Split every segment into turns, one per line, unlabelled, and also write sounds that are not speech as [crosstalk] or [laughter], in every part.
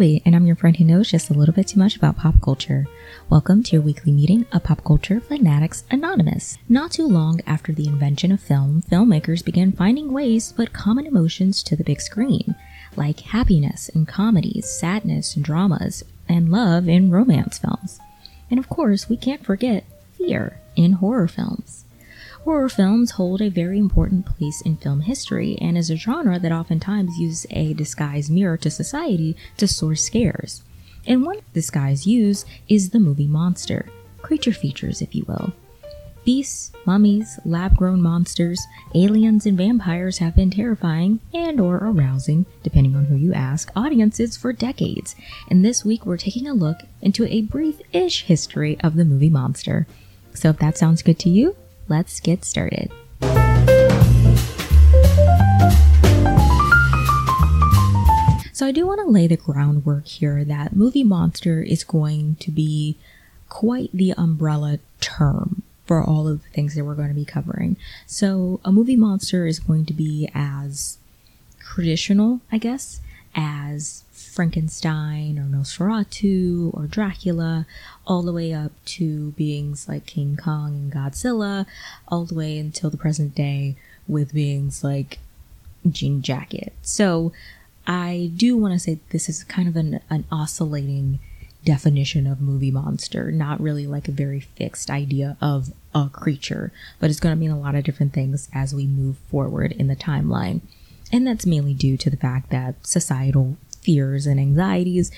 And I'm your friend who knows just a little bit too much about pop culture. Welcome to your weekly meeting of Pop Culture Fanatics Anonymous. Not too long after the invention of film, filmmakers began finding ways to put common emotions to the big screen, like happiness in comedies, sadness in dramas, and love in romance films. And of course, we can't forget fear in horror films. Horror films hold a very important place in film history and is a genre that oftentimes uses a disguised mirror to society to source scares. And one disguise used is the movie monster, creature features, if you will. Beasts, mummies, lab-grown monsters, aliens, and vampires have been terrifying and or arousing, depending on who you ask, audiences for decades. And this week we're taking a look into a brief-ish history of the movie monster. So if that sounds good to you, let's get started. So, I do want to lay the groundwork here that movie monster is going to be quite the umbrella term for all of the things that we're going to be covering. So, a movie monster is going to be as traditional, I guess, as Frankenstein or Nosferatu or Dracula, all the way up to beings like King Kong and Godzilla, all the way until the present day with beings like Jean Jacket. So I do want to say this is kind of an, an oscillating definition of movie monster, not really like a very fixed idea of a creature, but it's going to mean a lot of different things as we move forward in the timeline. And that's mainly due to the fact that societal fears and anxieties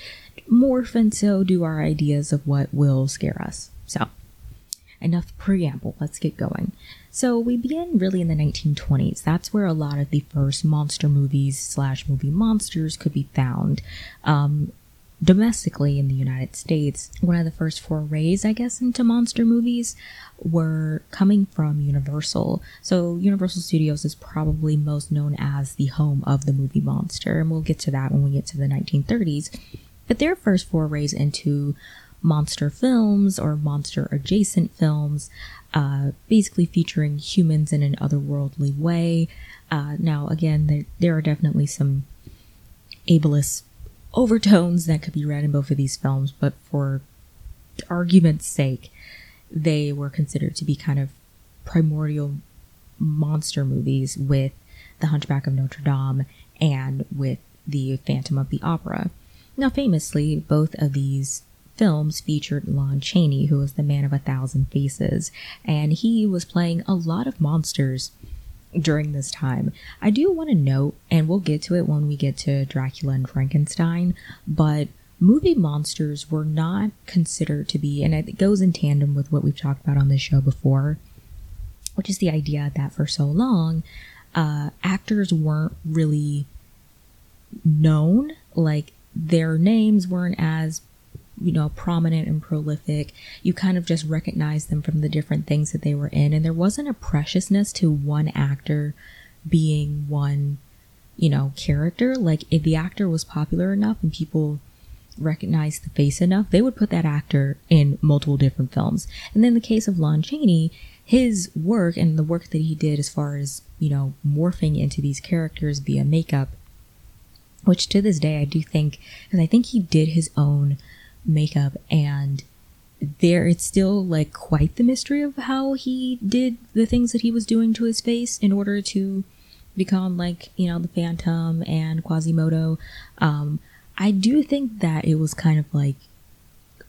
morph and so do our ideas of what will scare us. So, enough preamble, let's get going. So, we begin really in the 1920s. That's where a lot of the first monster movies slash movie monsters could be found. Um, domestically in the United States, one of the first forays, I guess, into monster movies were coming from Universal. So, Universal Studios is probably most known as the home of the movie monster, and we'll get to that when we get to the 1930s. But their first forays into monster films or monster adjacent films, uh, basically featuring humans in an otherworldly way. Uh, now, again, there, there are definitely some ableist overtones that could be read in both of these films, but for argument's sake, they were considered to be kind of primordial monster movies with The Hunchback of Notre Dame and with The Phantom of the Opera. Now, famously, both of these films featured Lon Chaney, who was the man of a thousand faces, and he was playing a lot of monsters during this time. I do want to note, and we'll get to it when we get to Dracula and Frankenstein, but movie monsters were not considered to be, and it goes in tandem with what we've talked about on this show before, which is the idea that for so long, uh, actors weren't really known. Like, their names weren't as you know, prominent and prolific. You kind of just recognize them from the different things that they were in. And there wasn't a preciousness to one actor being one, you know, character. Like if the actor was popular enough and people recognized the face enough, they would put that actor in multiple different films. And then the case of Lon Chaney, his work and the work that he did as far as, you know, morphing into these characters via makeup, which to this day I do think, because I think he did his own makeup and there it's still like quite the mystery of how he did the things that he was doing to his face in order to become like you know the phantom and quasimodo. Um i do think that it was kind of like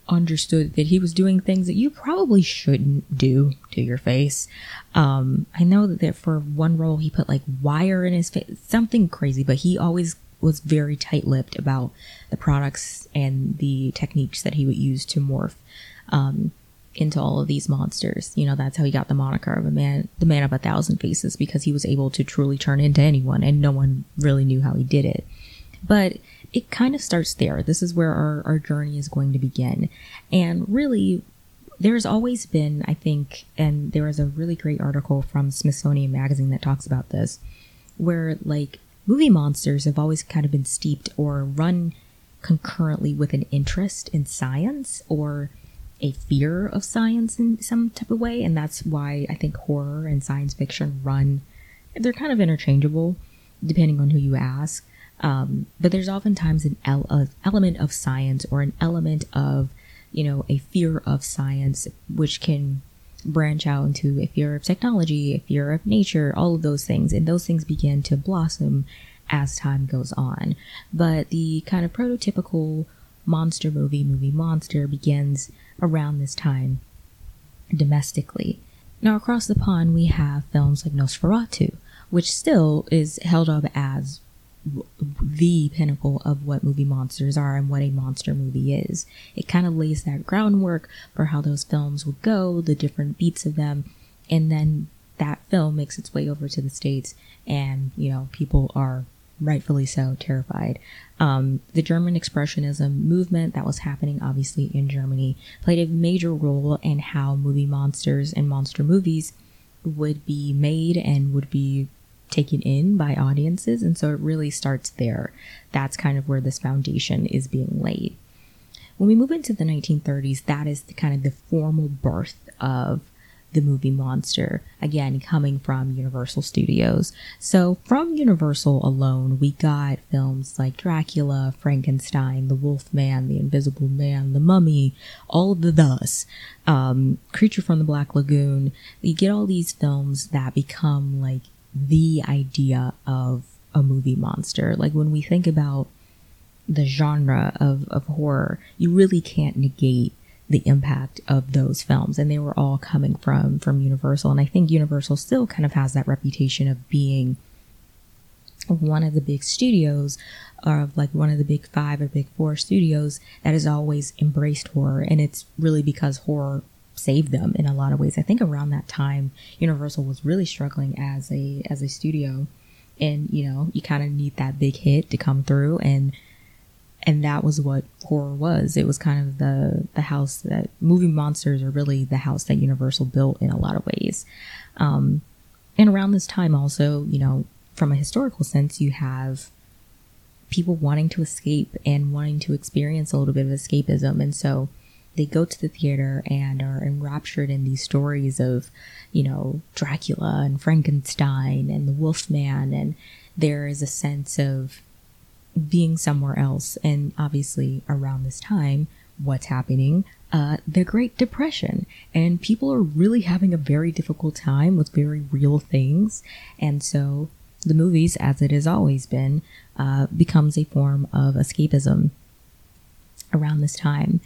understood that he was doing things that you probably shouldn't do to your face. Um i know that for one role he put like wire in his face something crazy but he always was very tight-lipped about the products and the techniques that he would use to morph um, into all of these monsters. You know, that's how he got the moniker of a man, the man of a thousand faces, because he was able to truly turn into anyone, and no one really knew how he did it. But it kind of starts there. This is where our, our journey is going to begin. And really, there's always been, I think, and there is a really great article from Smithsonian Magazine that talks about this, where like movie monsters have always kind of been steeped or run concurrently with an interest in science or a fear of science in some type of way. And that's why I think horror and science fiction run, they're kind of interchangeable depending on who you ask. Um, but there's oftentimes an el- element of science or an element of, you know, a fear of science, which can branch out into a fear of technology, a fear of nature, all of those things. And those things begin to blossom as time goes on. But the kind of prototypical monster movie, movie monster, begins around this time domestically. Now, across the pond, we have films like Nosferatu, which still is held up as the pinnacle of what movie monsters are and what a monster movie is. It kind of lays that groundwork for how those films will go, the different beats of them, and then that film makes its way over to the States, and you know, people are rightfully so terrified. Um, the German Expressionism movement that was happening, obviously, in Germany, played a major role in how movie monsters and monster movies would be made and would be taken in by audiences. And so it really starts there. That's kind of where this foundation is being laid. When we move into the 1930s, that is the kind of the formal birth of the movie Monster, again, coming from Universal Studios. So, from Universal alone, we got films like Dracula, Frankenstein, The Wolf Man, The Invisible Man, The Mummy, all of the thus, um, Creature from the Black Lagoon. You get all these films that become like the idea of a movie monster. Like when we think about the genre of, of horror, you really can't negate the impact of those films and they were all coming from from universal and i think universal still kind of has that reputation of being one of the big studios or like one of the big five or big four studios that has always embraced horror and it's really because horror saved them in a lot of ways i think around that time universal was really struggling as a as a studio and you know you kind of need that big hit to come through and and that was what horror was. It was kind of the the house that movie monsters are really the house that Universal built in a lot of ways. Um, and around this time, also, you know, from a historical sense, you have people wanting to escape and wanting to experience a little bit of escapism, and so they go to the theater and are enraptured in these stories of, you know, Dracula and Frankenstein and the Wolfman, and there is a sense of being somewhere else. And obviously, around this time, what's happening? Uh, the Great Depression. And people are really having a very difficult time with very real things. And so the movies, as it has always been, uh, becomes a form of escapism around this time.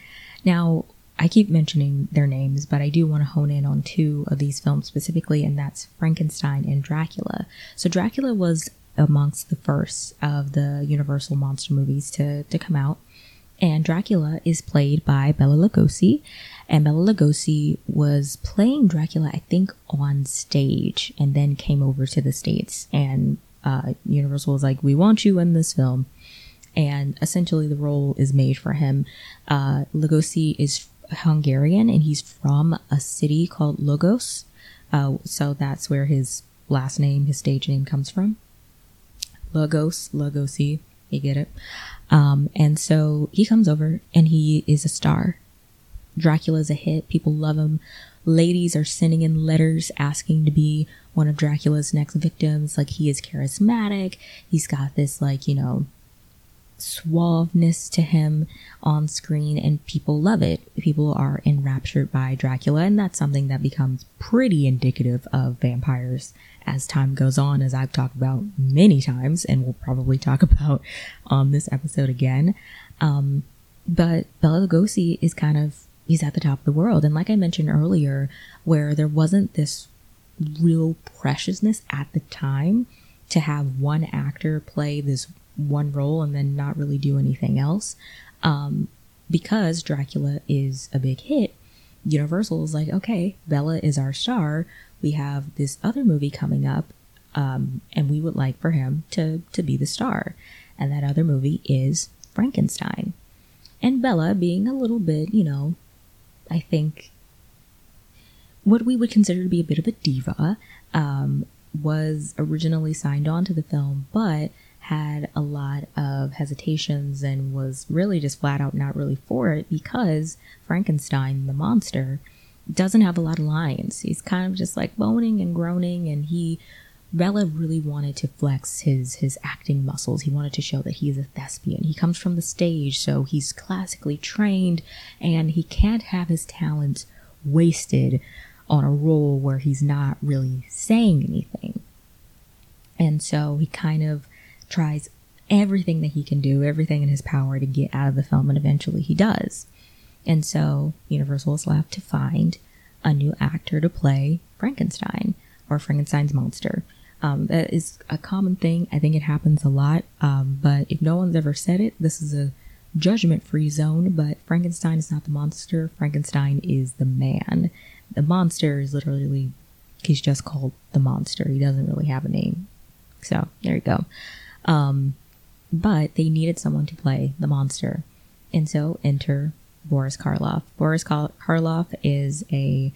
Now, I keep mentioning their names, but I do want to hone in on two of these films specifically, and that's Frankenstein and Dracula. So, Dracula was amongst the first of the Universal monster movies to, to come out. And Dracula is played by Bela Lugosi. And Bela Lugosi was playing Dracula, I think, on stage and then came over to the States. And uh, Universal was like, We want you in this film. And essentially, the role is made for him. Uh, Lugosi is Hungarian and he's from a city called Lugos. Uh, so that's where his last name, his stage name comes from. Lugos, Lugosi, you get it. Um, and so he comes over and he is a star. Dracula's a hit. People love him. Ladies are sending in letters asking to be one of Dracula's next victims. Like he is charismatic. He's got this like, you know, suaveness to him on screen and people love it. People are enraptured by Dracula and that's something that becomes pretty indicative of vampires as time goes on, as I've talked about many times and we'll probably talk [laughs] about on this episode again. Um, but Bela Lugosi is kind of, he's at the top of the world. And like I mentioned earlier, where there wasn't this real preciousness at the time to have one actor play this one role and then not really do anything else. Um, because Dracula is a big hit, Universal is like, okay, Bela is our star. We have this other movie coming up, um, and we would like for him to to be the star. And that other movie is Frankenstein. And Bela, being a little bit, you know, I think what we would consider to be a bit of a diva, um, was originally signed on to the film, but had a lot of hesitations and was really just flat out not really for it because Frankenstein, the monster, doesn't have a lot of lines. He's kind of just like moaning and groaning, and he Bela really wanted to flex his his acting muscles. He wanted to show that he is a thespian. He comes from the stage, so he's classically trained, and he can't have his talents wasted on a role where he's not really saying anything. And so he kind of tries everything that he can do, everything in his power to get out of the film, and eventually he does. And so Universal is left to find a new actor to play Frankenstein or Frankenstein's monster. Um, that is a common thing. I think it happens a lot. Um, but if no one's ever said it, this is a judgment free zone. But Frankenstein is not the monster, Frankenstein is the man. The monster is literally, he's just called the monster. He doesn't really have a name. So there you go. Um, but they needed someone to play the monster. And so enter Boris Karloff. Boris Karloff is a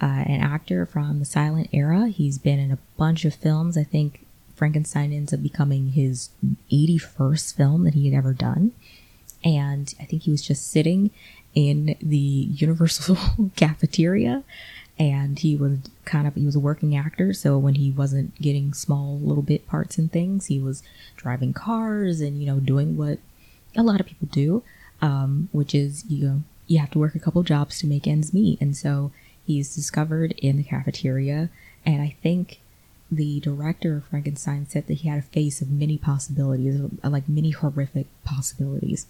uh, an actor from the silent era. He's been in a bunch of films. I think Frankenstein ends up becoming his 81st film that he had ever done. And I think he was just sitting in the Universal [laughs] cafeteria and he was kind of he was a working actor so when he wasn't getting small little bit parts and things he was driving cars and you know doing what a lot of people do um, which is you know you have to work a couple jobs to make ends meet. And so he's discovered in the cafeteria and i think the director of frankenstein said that he had a face of many possibilities like many horrific possibilities.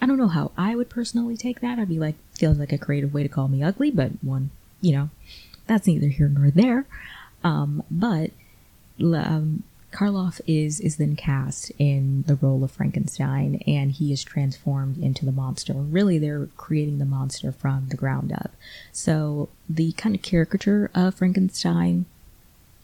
I don't know how i would personally take that. I'd be like feels like a creative way to call me ugly but one you know, that's neither here nor there. Um, but um, Karloff is is then cast in the role of Frankenstein, and he is transformed into the monster. Really, they're creating the monster from the ground up. So the kind of caricature of Frankenstein,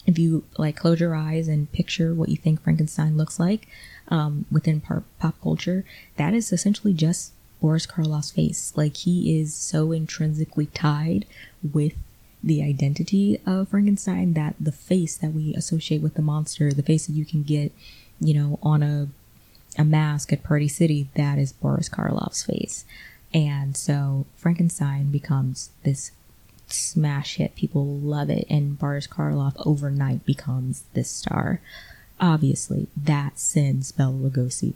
if you like close your eyes and picture what you think Frankenstein looks like um, within pop, pop culture, that is essentially just Boris Karloff's face. Like he is so intrinsically tied with the identity of Frankenstein that the face that we associate with the monster, the face that you can get, you know, on a a mask at Party City, that is Boris Karloff's face. And so Frankenstein becomes this smash hit. People love it. And Boris Karloff overnight becomes this star. Obviously, that sends Bela Lugosi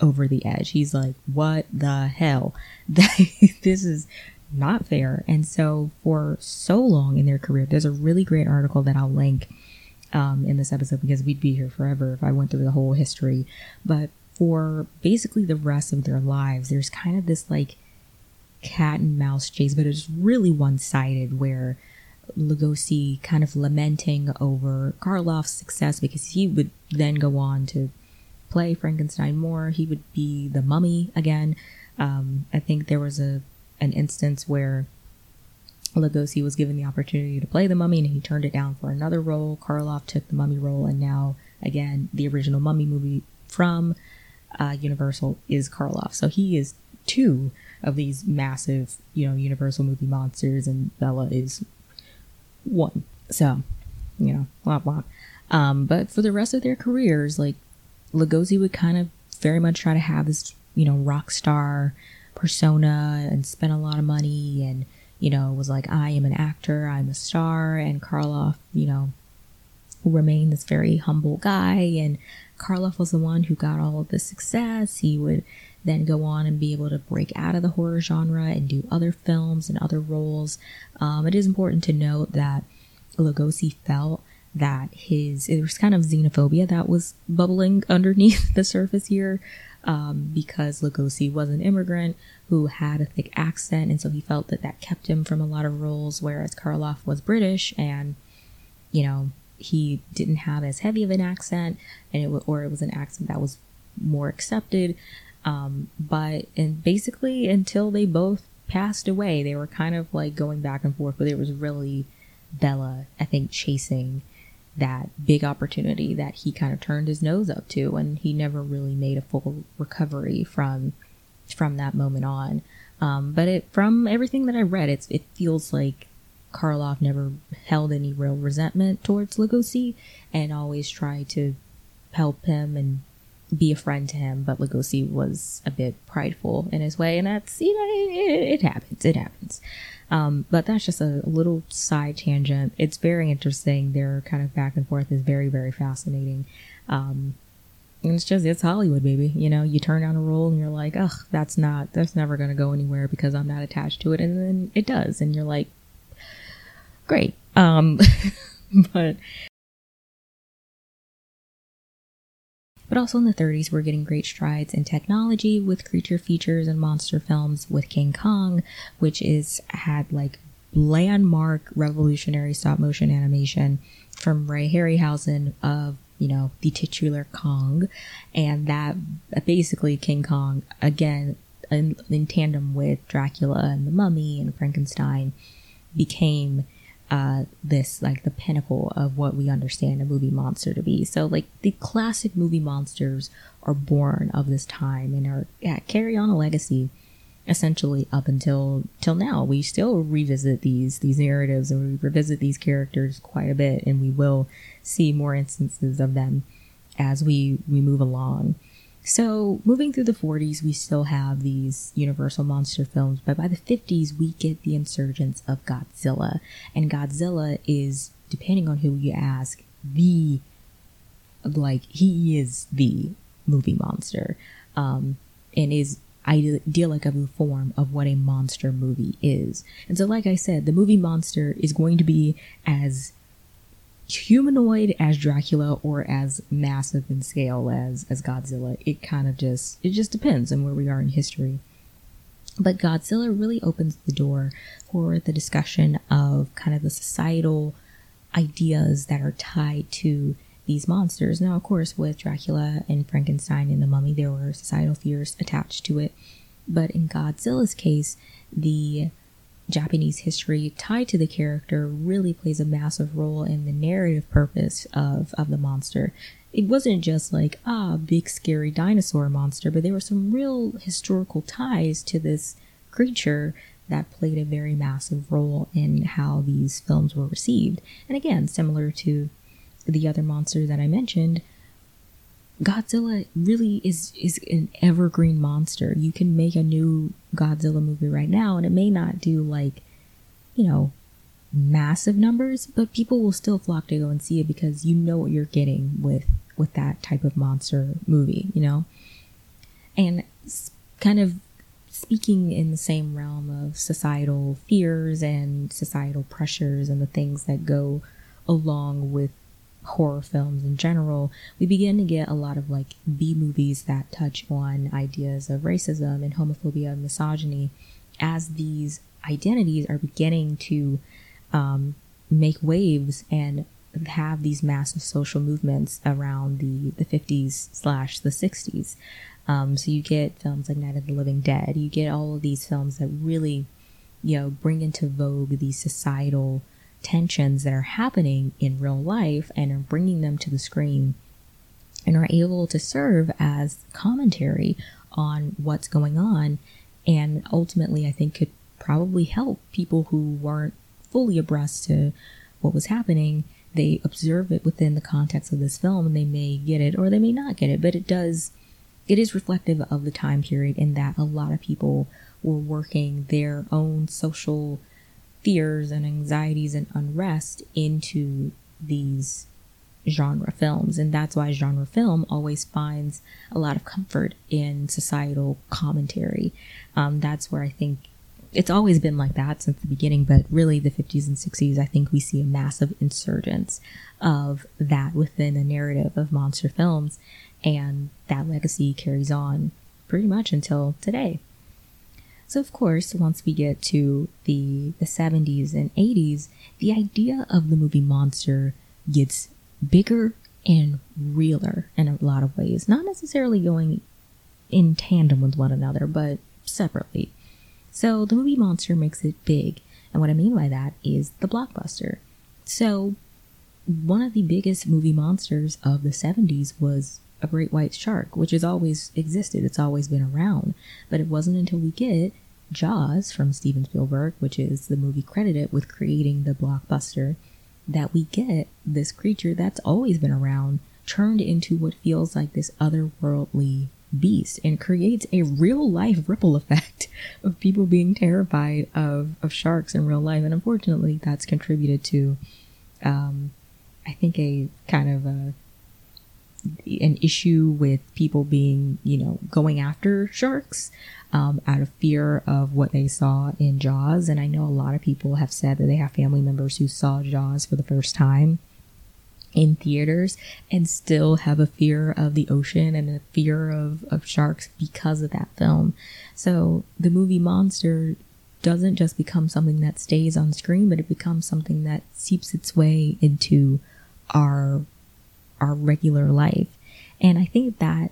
over the edge. He's like, what the hell? [laughs] this is not fair. And so, for so long in their career, there's a really great article that I'll link um, in this episode because we'd be here forever if I went through the whole history. But for basically the rest of their lives, there's kind of this like cat and mouse chase, but it's really one sided where Lugosi kind of lamenting over Karloff's success because he would then go on to play Frankenstein more. He would be the mummy again. Um, I think there was a an instance where Lugosi was given the opportunity to play the mummy and he turned it down for another role. Karloff took the mummy role, and now, again, the original mummy movie from uh, Universal is Karloff. So he is two of these massive, you know, Universal movie monsters, and Bela is one. So, you know, blah blah. Um, but for the rest of their careers, like Lugosi would kind of very much try to have this, you know, rock star persona and spent a lot of money and, you know, was like, I am an actor, I'm a star. And Karloff, you know, remained this very humble guy. And Karloff was the one who got all of the success. He would then go on and be able to break out of the horror genre and do other films and other roles. Um, it is important to note that Lugosi felt that his it was kind of xenophobia that was bubbling [laughs] underneath the surface here um, because Lugosi was an immigrant who had a thick accent, and so he felt that that kept him from a lot of roles. Whereas Karloff was British, and you know he didn't have as heavy of an accent, and it or it was an accent that was more accepted. Um, but and basically until they both passed away, they were kind of like going back and forth. But it was really Bela, I think, chasing that big opportunity that he kind of turned his nose up to and he never really made a full recovery from from that moment on. Um, but it from everything that i read it's it feels like karloff never held any real resentment towards lugosi and always tried to help him and be a friend to him but lugosi was a bit prideful in his way and that's you know it, it happens. It happens Um, but that's just a little side tangent. It's very interesting. Their kind of back and forth is very, very fascinating. Um, and it's just, it's Hollywood, baby. You know, you turn down a role and you're like, ugh, that's not, that's never going to go anywhere because I'm not attached to it. And then it does. And you're like, great. Um, [laughs] but But also in the 30s, we're getting great strides in technology with creature features and monster films with King Kong, which is had like landmark revolutionary stop motion animation from Ray Harryhausen of you know the titular Kong, and that uh, basically King Kong again in, in tandem with Dracula and the Mummy and Frankenstein became uh, this like the pinnacle of what we understand a movie monster to be. So like the classic movie monsters are born of this time and are yeah, carry on a legacy essentially up until till now. We still revisit these these narratives and we revisit these characters quite a bit, and we will see more instances of them as we we move along. So, moving through the 40s, we still have these Universal monster films, but by the 50s, we get the insurgence of Godzilla. And Godzilla is, depending on who you ask, the, like, he is the movie monster. Um, and is idyllic of the form of what a monster movie is. And so, like I said, the movie monster is going to be as humanoid as Dracula or as massive in scale as as Godzilla. It kind of just it just depends on where we are in history. But Godzilla really opens the door for the discussion of kind of the societal ideas that are tied to these monsters. Now, of course, with Dracula and Frankenstein and the Mummy, there were societal fears attached to it. But in Godzilla's case, the Japanese history tied to the character really plays a massive role in the narrative purpose of, of the monster. It wasn't just like, ah, big scary dinosaur monster, but there were some real historical ties to this creature that played a very massive role in how these films were received. And again, similar to the other monsters that I mentioned, Godzilla really is is an evergreen monster. You can make a new Godzilla movie right now and it may not do like, you know, massive numbers, but people will still flock to go and see it because you know what you're getting with with that type of monster movie, you know? And kind of speaking in the same realm of societal fears and societal pressures and the things that go along with horror films in general, we begin to get a lot of like B movies that touch on ideas of racism and homophobia and misogyny as these identities are beginning to um, make waves and have these massive social movements around the, the 50s slash the 60s. Um, so you get films like Night of the Living Dead. You get all of these films that really, you know, bring into vogue these societal tensions that are happening in real life and are bringing them to the screen and are able to serve as commentary on what's going on and ultimately I think could probably help people who weren't fully abreast to what was happening. They observe it within the context of this film and they may get it or they may not get it but it does it is reflective of the time period in that a lot of people were working their own social fears and anxieties and unrest into these genre films. And that's why genre film always finds a lot of comfort in societal commentary. Um, that's where I think it's always been like that since the beginning, but really the 50s and 60s, I think we see a massive insurgence of that within the narrative of monster films. And that legacy carries on pretty much until today. So of course, once we get to the the 70s and 80s, the idea of the movie monster gets bigger and realer in a lot of ways, not necessarily going in tandem with one another, but separately. So the movie monster makes it big, and what I mean by that is the blockbuster. So one of the biggest movie monsters of the 70s was a great white shark, which has always existed. It's always been around. But it wasn't until we get Jaws from Steven Spielberg, which is the movie credited with creating the blockbuster, that we get this creature that's always been around turned into what feels like this otherworldly beast and creates a real life ripple effect [laughs] of people being terrified of, of sharks in real life. And unfortunately, that's contributed to, um, I think, a kind of a an issue with people being, you know, going after sharks um, out of fear of what they saw in Jaws. And I know a lot of people have said that they have family members who saw Jaws for the first time in theaters and still have a fear of the ocean and a fear of, of sharks because of that film. So the movie Monster doesn't just become something that stays on screen, but it becomes something that seeps its way into our our regular life. And I think that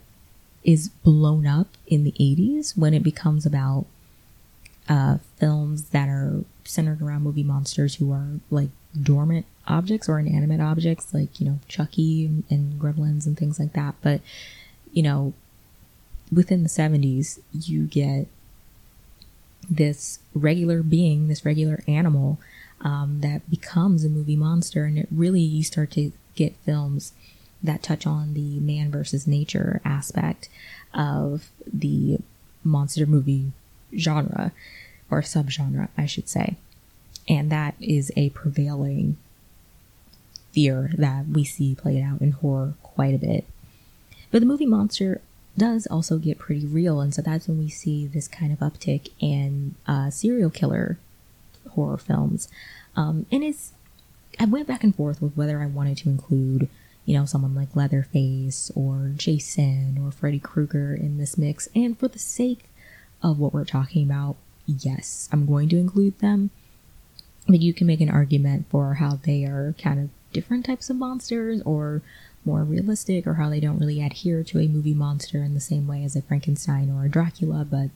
is blown up in the 80s when it becomes about uh, films that are centered around movie monsters who are like dormant objects or inanimate objects, like, you know, Chucky and, Gremlins and things like that. But, you know, within the 70s, you get this regular being, this regular animal um, that becomes a movie monster. And it really, you start to get films that touch on the man versus nature aspect of the monster movie genre or subgenre, I should say. And that is a prevailing fear that we see played out in horror quite a bit. But the movie Monster does also get pretty real, and so that's when we see this kind of uptick in uh, serial killer horror films. Um, and it's I went back and forth with whether I wanted to include, you know, someone like Leatherface or Jason or Freddy Krueger in this mix. And for the sake of what we're talking about, yes, I'm going to include them. But you can make an argument for how they are kind of different types of monsters or more realistic or how they don't really adhere to a movie monster in the same way as a Frankenstein or a Dracula, but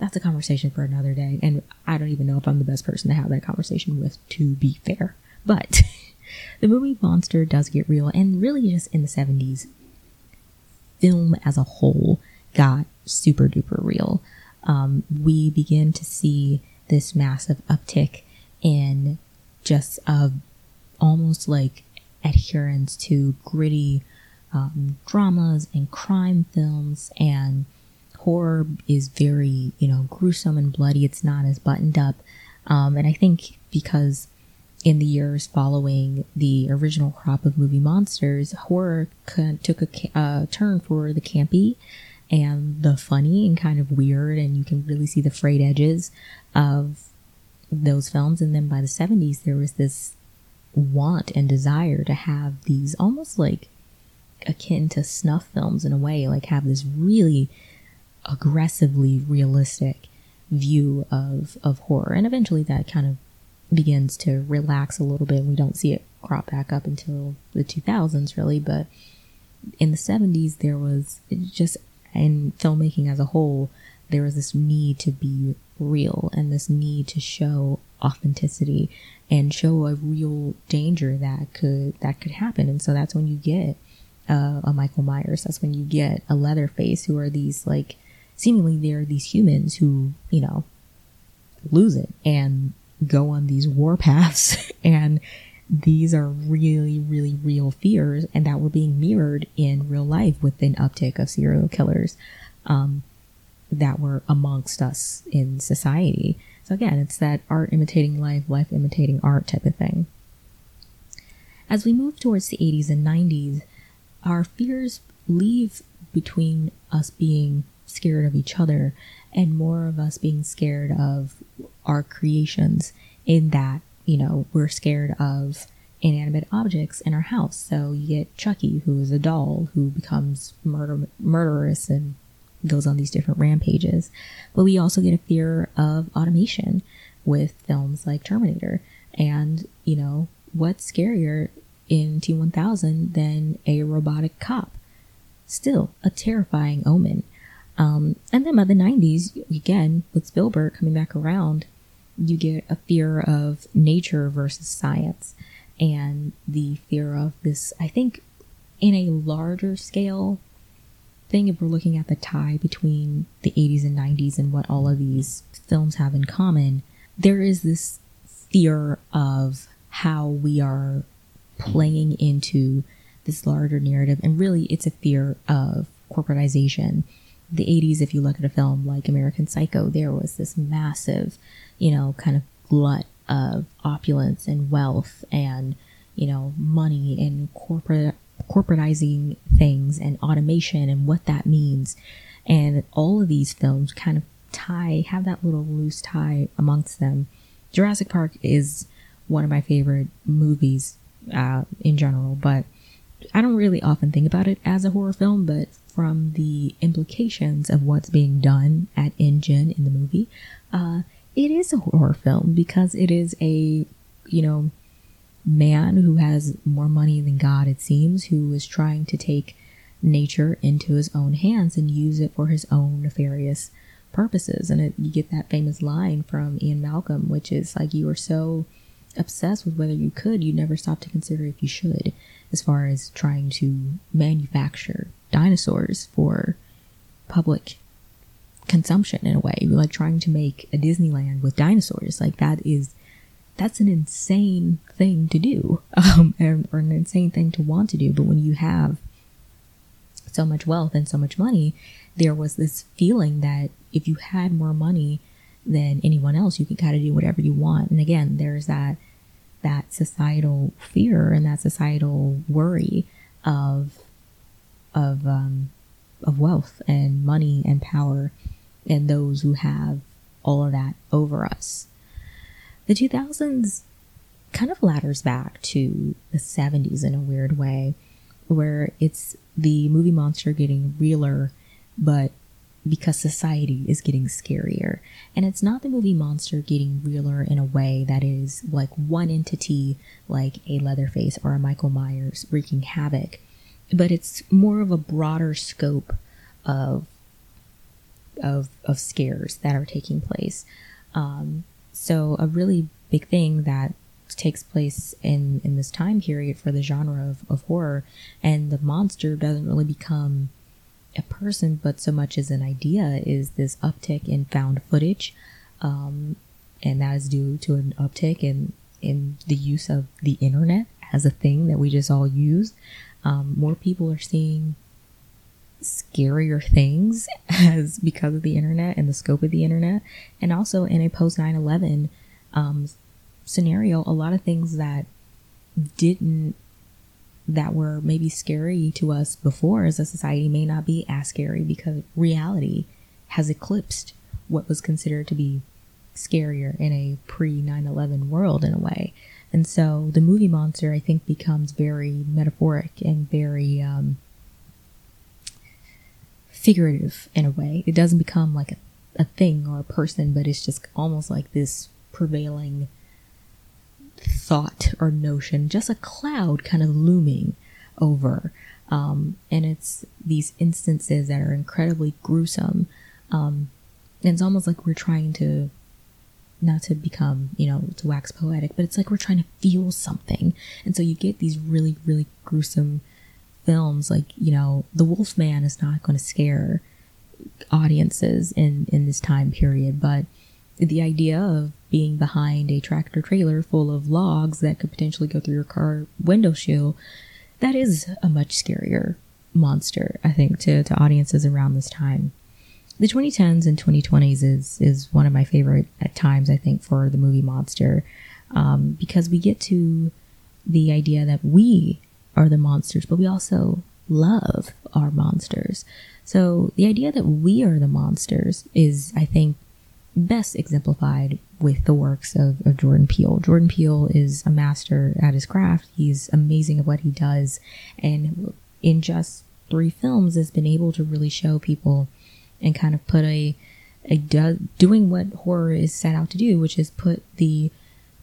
that's a conversation for another day. And I don't even know if I'm the best person to have that conversation with, to be fair. But [laughs] the movie Monster does get real, and really just in the 70s, film as a whole got super duper real. Um, we begin to see this massive uptick in just a almost like adherence to gritty um, dramas and crime films and horror is very you know gruesome and bloody it's not as buttoned up um, and i think because in the years following the original crop of movie monsters, horror took a uh, turn for the campy and the funny and kind of weird, and you can really see the frayed edges of those films. And then by the 70s, there was this want and desire to have these almost like akin to snuff films in a way, like have this really aggressively realistic view of, of horror. And eventually that kind of begins to relax a little bit. We don't see it crop back up until the 2000s, really. But in the 70s, there was just, in filmmaking as a whole, there was this need to be real and this need to show authenticity and show a real danger that could that could happen. And so that's when you get uh, a Michael Myers. That's when you get a Leatherface, who are these like seemingly they're these humans who you know lose it and go on these war paths [laughs] and these are really, really real fears and that were being mirrored in real life with an uptick of serial killers um, that were amongst us in society. So again, it's that art imitating life, life imitating art type of thing. As we move towards the 80s and 90s, our fears leave between us being scared of each other and more of us being scared of our creations in that, you know, we're scared of inanimate objects in our house. So you get Chucky, who is a doll who becomes murder- murderous and goes on these different rampages. But we also get a fear of automation with films like Terminator. And, you know, what's scarier in T1000 than a robotic cop? Still a terrifying omen. Um, and then by the 90s, again, with Spielberg coming back around, you get a fear of nature versus science and the fear of this, I think, in a larger scale thing, if we're looking at the tie between the 80s and 90s and what all of these films have in common, there is this fear of how we are playing into this larger narrative. And really, it's a fear of corporatization. The 80s, if you look at a film like American Psycho, there was this massive, you know, kind of glut of opulence and wealth and, you know, money and corporate corporatizing things and automation and what that means. And all of these films kind of tie, have that little loose tie amongst them. Jurassic Park is one of my favorite movies uh, in general, but I don't really often think about it as a horror film, but from the implications of what's being done at InGen in the movie, uh, it is a horror film because it is a, you know, man who has more money than God, it seems, who is trying to take nature into his own hands and use it for his own nefarious purposes. And it, you get that famous line from Ian Malcolm, which is like, you are so obsessed with whether you could, you never stop to consider if you should, as far as trying to manufacture dinosaurs for public consumption in a way. Like trying to make a Disneyland with dinosaurs. Like that is that's an insane thing to do, [laughs] um, or, or an insane thing to want to do. But when you have so much wealth and so much money, there was this feeling that if you had more money than anyone else, you could kind of do whatever you want. And again, there's that that societal fear and that societal worry of of um, of wealth and money and power and those who have all of that over us. The 2000s kind of ladders back to the 70s in a weird way, where it's the movie monster getting realer, but because society is getting scarier. And it's not the movie monster getting realer in a way that is like one entity, like a Leatherface or a Michael Myers wreaking havoc, but it's more of a broader scope of of of scares that are taking place. Um, so a really big thing that takes place in in this time period for the genre of, of horror and the monster doesn't really become a person but so much as an idea is this uptick in found footage um, and that is due to an uptick in in the use of the internet as a thing that we just all use um, more people are seeing scarier things [laughs] as because of the internet and the scope of the internet. And also in a post 9-11 um, scenario a lot of things that didn't that were maybe scary to us before as a society may not be as scary because reality has eclipsed what was considered to be scarier in a pre 9-11 world in a way and so the movie monster i think becomes very metaphoric and very um, figurative in a way. It doesn't become like a, a thing or a person, but it's just almost like this prevailing thought or notion, just a cloud kind of looming over. Um, and it's these instances that are incredibly gruesome. Um, and it's almost like we're trying to, not to become, you know, to wax poetic, but it's like we're trying to feel something. And so you get these really, really gruesome films like you know the wolfman is not going to scare audiences in in this time period but the idea of being behind a tractor trailer full of logs that could potentially go through your car window shield that is a much scarier monster i think to, to audiences around this time the 2010s and 2020s is is one of my favorite at times i think for the movie monster um, because we get to the idea that we are the monsters, but we also love our monsters. So the idea that we are the monsters is, I think, best exemplified with the works of, of Jordan Peele. Jordan Peele is a master at his craft. He's amazing at what he does. And in just three films has been able to really show people and kind of put a, a do, doing what horror is set out to do, which is put the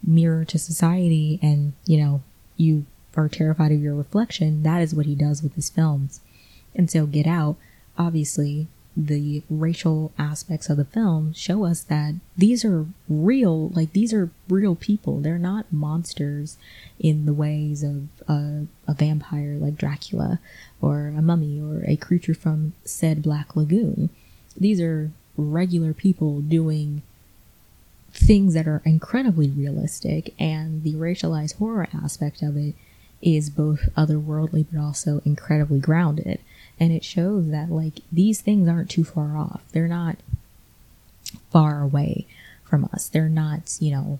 mirror to society and, you know, you are terrified of your reflection, that is what he does with his films. And so, Get Out, obviously, the racial aspects of the film show us that these are real, like, these are real people. They're not monsters in the ways of a, a vampire like Dracula or a mummy or a creature from said Black Lagoon. These are regular people doing things that are incredibly realistic, and the racialized horror aspect of it is both otherworldly but also incredibly grounded. And it shows that, like, these things aren't too far off. They're not far away from us. They're not, you know,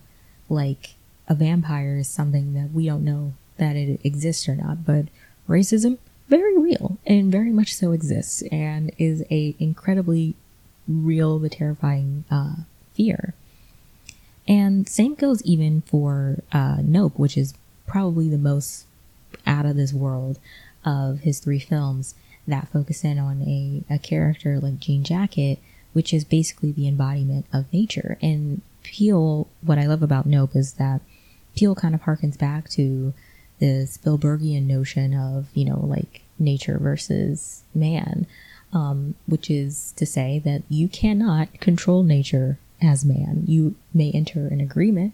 like a vampire is something that we don't know that it exists or not, but racism, very real and very much so exists and is a incredibly real but terrifying uh, fear. And same goes even for uh, Nope, which is probably the most out of this world of his three films that focus in on a, a character like Jean Jacket, which is basically the embodiment of nature. And Peele, what I love about Nope is that Peele kind of harkens back to the Spielbergian notion of, you know, like nature versus man, um, which is to say that you cannot control nature as man. You may enter an agreement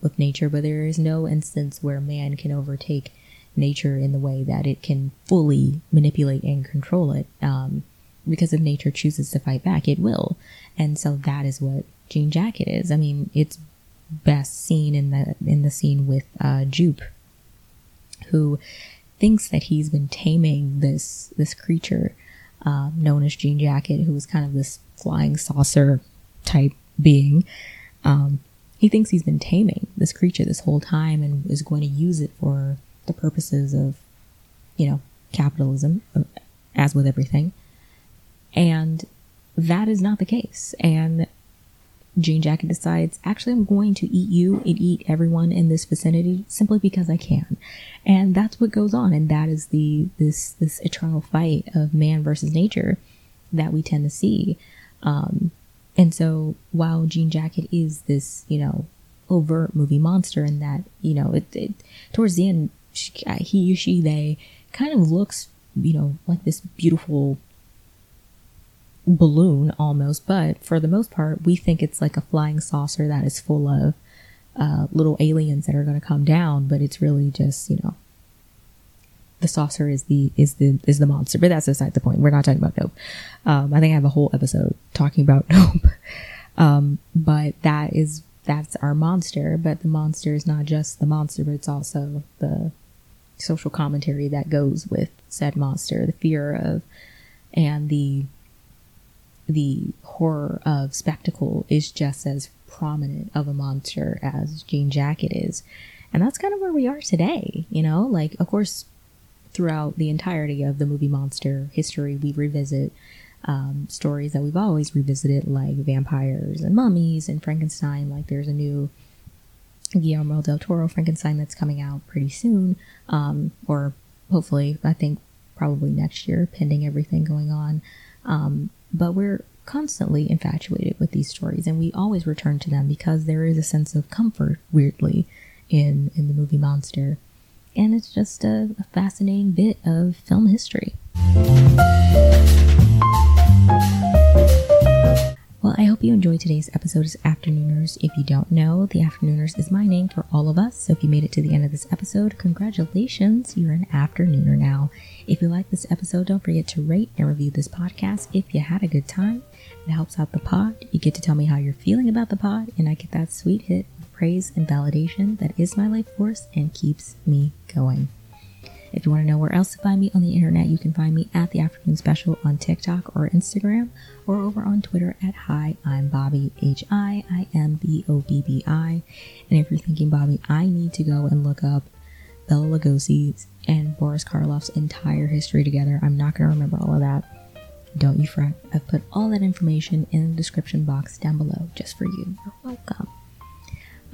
with nature, but there is no instance where man can overtake nature in the way that it can fully manipulate and control it. Um, because if nature chooses to fight back, it will. And so that is what Jean Jacket is. I mean, it's best seen in the in the scene with uh, Jupe, who thinks that he's been taming this this creature uh, known as Jean Jacket, who is kind of this flying saucer type being. Um, he thinks he's been taming this creature this whole time and is going to use it for the purposes of, you know, capitalism, uh, as with everything. And that is not the case. And Jean Jacket decides, actually, I'm going to eat you and eat everyone in this vicinity simply because I can. And that's what goes on. And that is the, this, this eternal fight of man versus nature that we tend to see. Um, and so while Jean Jacket is this, you know, overt movie monster and that, you know, it, it towards the end, she, he, she, they kind of looks, you know, like this beautiful balloon almost, but for the most part, we think it's like a flying saucer that is full of uh, little aliens that are going to come down, but it's really just you know the saucer is the is the is the monster. But that's aside the point. We're not talking about Nope. Um, I think I have a whole episode talking about [laughs] Nope. Um, but that is that's our monster. But the monster is not just the monster, but it's also the social commentary that goes with said monster, the fear of and the the horror of spectacle is just as prominent of a monster as Jean Jacket is. And that's kind of where we are today, you know? Like, of course, throughout the entirety of the movie monster history, we revisit um, stories that we've always revisited, like vampires and mummies and Frankenstein. Like, there's a new Guillermo del Toro Frankenstein that's coming out pretty soon, um, or hopefully, I think probably next year, pending everything going on. Um, but we're constantly infatuated with these stories and we always return to them because there is a sense of comfort, weirdly, in, in the movie Monster. And it's just a, a fascinating bit of film history. I hope you enjoyed today's episode of Afternooners. If you don't know, the Afternooners is my name for all of us. So if you made it to the end of this episode, congratulations, you're an Afternooner now. If you like this episode, don't forget to rate and review this podcast if you had a good time. It helps out the pod. You get to tell me how you're feeling about the pod, and I get that sweet hit of praise and validation that is my life force and keeps me going. If you want to know where else to find me on the internet, you can find me at the Afternoon Special on TikTok or Instagram, or over on Twitter at Hi, I'm Bobbi, H I I M B O B B I. And if you're thinking, Bobbi, I need to go and look up Bela Lugosi's and Boris Karloff's entire history together, I'm not going to remember all of that. Don't you fret, I've put all that information in the description box down below just for you. You're welcome.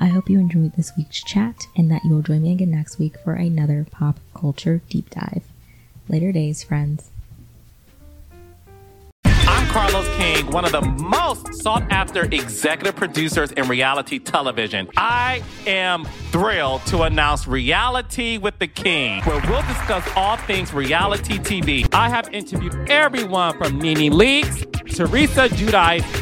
I hope you enjoyed this week's chat and that you'll join me again next week for another pop culture deep dive. Later days, friends.
I'm Carlos King, one of the most sought after executive producers in reality television. I am thrilled to announce Reality with the King, where we'll discuss all things reality TV. I have interviewed everyone from Nene Leakes, Teresa Giudice,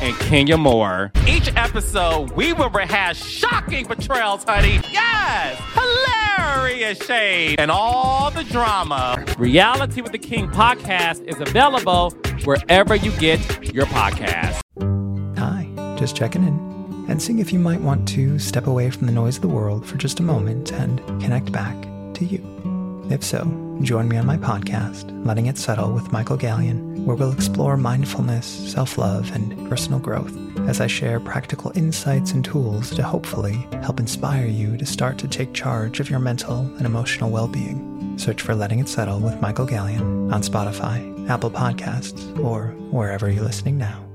and Kenya Moore. Each episode, we will rehash shocking betrayals, honey. Yes! Hilarious shade and all the drama. Reality with the King podcast is available wherever you get your podcast.
Hi, just checking in and seeing if you might want to step away from the noise of the world for just a moment and connect back to you. If so, join me on my podcast, Letting It Settle with Michael Gallion, where we'll explore mindfulness, self love, and personal growth as I share practical insights and tools to hopefully help inspire you to start to take charge of your mental and emotional well being. Search for Letting It Settle with Michael Gallion on Spotify, Apple Podcasts, or wherever you're listening now.